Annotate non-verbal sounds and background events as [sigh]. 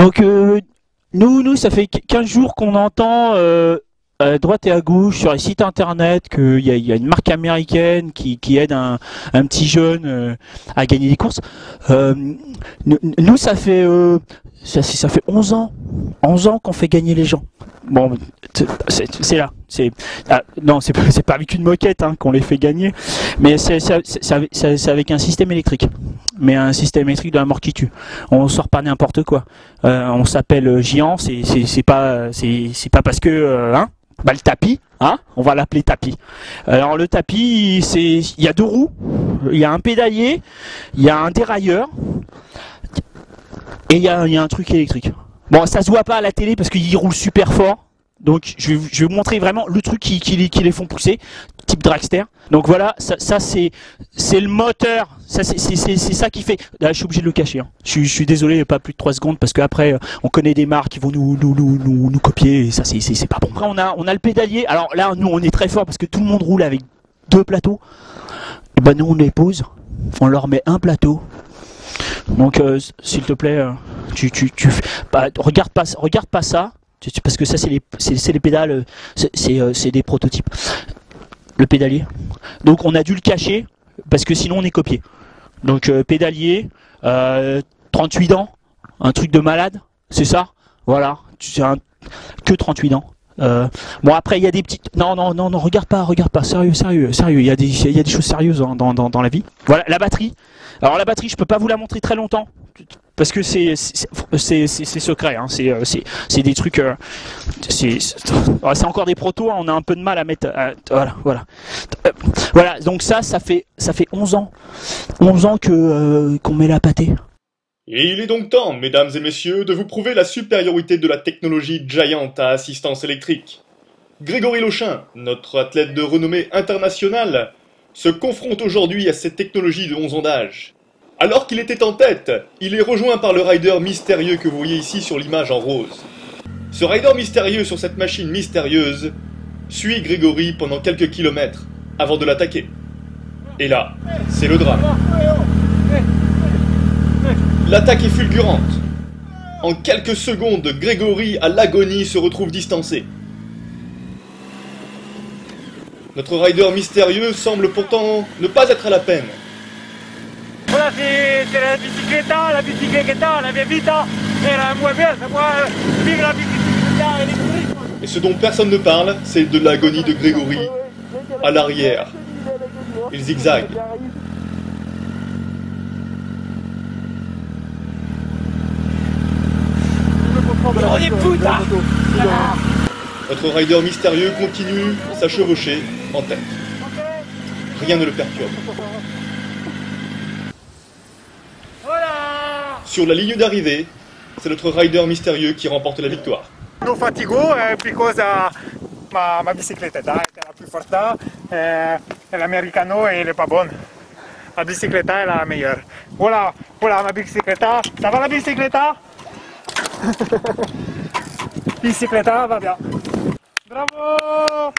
Donc euh, nous, nous, ça fait 15 jours qu'on entend euh, à droite et à gauche sur les sites internet qu'il y, a- une marque américaine qui, aide un, petit jeune euh, à gagner des courses. Nous, ça fait ça, fait 11 ans, 11 ans qu'on fait gagner les gens. Bon, c'est là. C'est ah, non, c'est pas, [laughs] pas avec une moquette hein, qu'on les fait gagner, mais c'est avec, un système électrique. Mais un système électrique de la mort qui tue. On sort pas n'importe quoi. Euh, on s'appelle Giant, c'est c'est pas pas parce que euh, hein, bah le tapis, hein, on va l'appeler tapis. Alors le tapis, il y a deux roues, il y a un pédalier, il y a un dérailleur et il y a, y a un truc électrique. Bon, ça se voit pas à la télé parce qu'il roule super fort. Donc je vais, vous montrer vraiment le truc qui, les- font pousser, type dragster. Donc voilà, ça, c'est le moteur. Ça c'est ça qui fait. Là, je suis obligé de le cacher. hein. Je, suis- désolé, pas plus de 3 secondes parce qu'après on connaît des marques qui vont nous nous, nous, nous, copier et ça c'est pas bon. Après on a on a le pédalier. Alors là nous on est très fort parce que tout le monde roule avec deux plateaux. Et ben nous on les pose, on leur met un plateau. Donc euh, s'il te plaît, euh, tu tu tu bah, regarde pas regarde pas ça. Parce que ça, c'est les, pédales, euh, euh, c'est des prototypes. Le pédalier. Donc, on a dû le cacher, parce que sinon, on est copié. Donc, euh, pédalier, euh, 38 dents, un truc de malade, c'est ça? Voilà, un, que 38 dents. Bon après il y a des petites non non non non regarde pas regarde pas sérieux sérieux sérieux il y a des il des choses sérieuses dans, dans, dans la vie voilà la batterie alors la batterie je peux pas vous la montrer très longtemps parce que c'est c'est secret hein. c'est euh, des trucs euh, c'est encore des protos hein. on a un peu de mal à mettre voilà voilà Euh, voilà donc ça ça fait ça fait 11 ans 11 ans que qu'on met la pâtée Et il est donc temps, mesdames et messieurs, de vous prouver la supériorité de la technologie Giant à assistance électrique. Grégory Lochin, notre athlète de renommée internationale, se confronte aujourd'hui à cette technologie de 11 ans d'âge. Alors qu'il était en tête, il est rejoint par le rider mystérieux que vous voyez ici sur l'image en rose. Ce rider mystérieux sur cette machine mystérieuse suit Grégory pendant quelques kilomètres avant de l'attaquer. Et là, c'est le drame. L'attaque est fulgurante. En quelques secondes, Grégory, à l'agonie, se retrouve distancé. Notre rider mystérieux semble pourtant ne pas être à la peine. C'est la bicicleta, la bicicleta, la bebita, et la moi, vive la bicicleta électrique. Et ce dont personne ne parle, c'est de l'agonie de Grégory à l'arrière. Il zigzague. Puta Notre rider mystérieux continue sa chevauchée en tête. Rien ne le perturbe. Voilà Sur la ligne d'arrivée, c'est notre rider mystérieux qui remporte la victoire. Non fatigo eh, because uh, ma, ma bicicletta è la più forte eh, e l'americano elle est pas bonne. La bicicletta è la meilleure. Voilà, voilà ma bicicletta. Ça va la bicicletta? [laughs] Bicicletta va bien. Bravo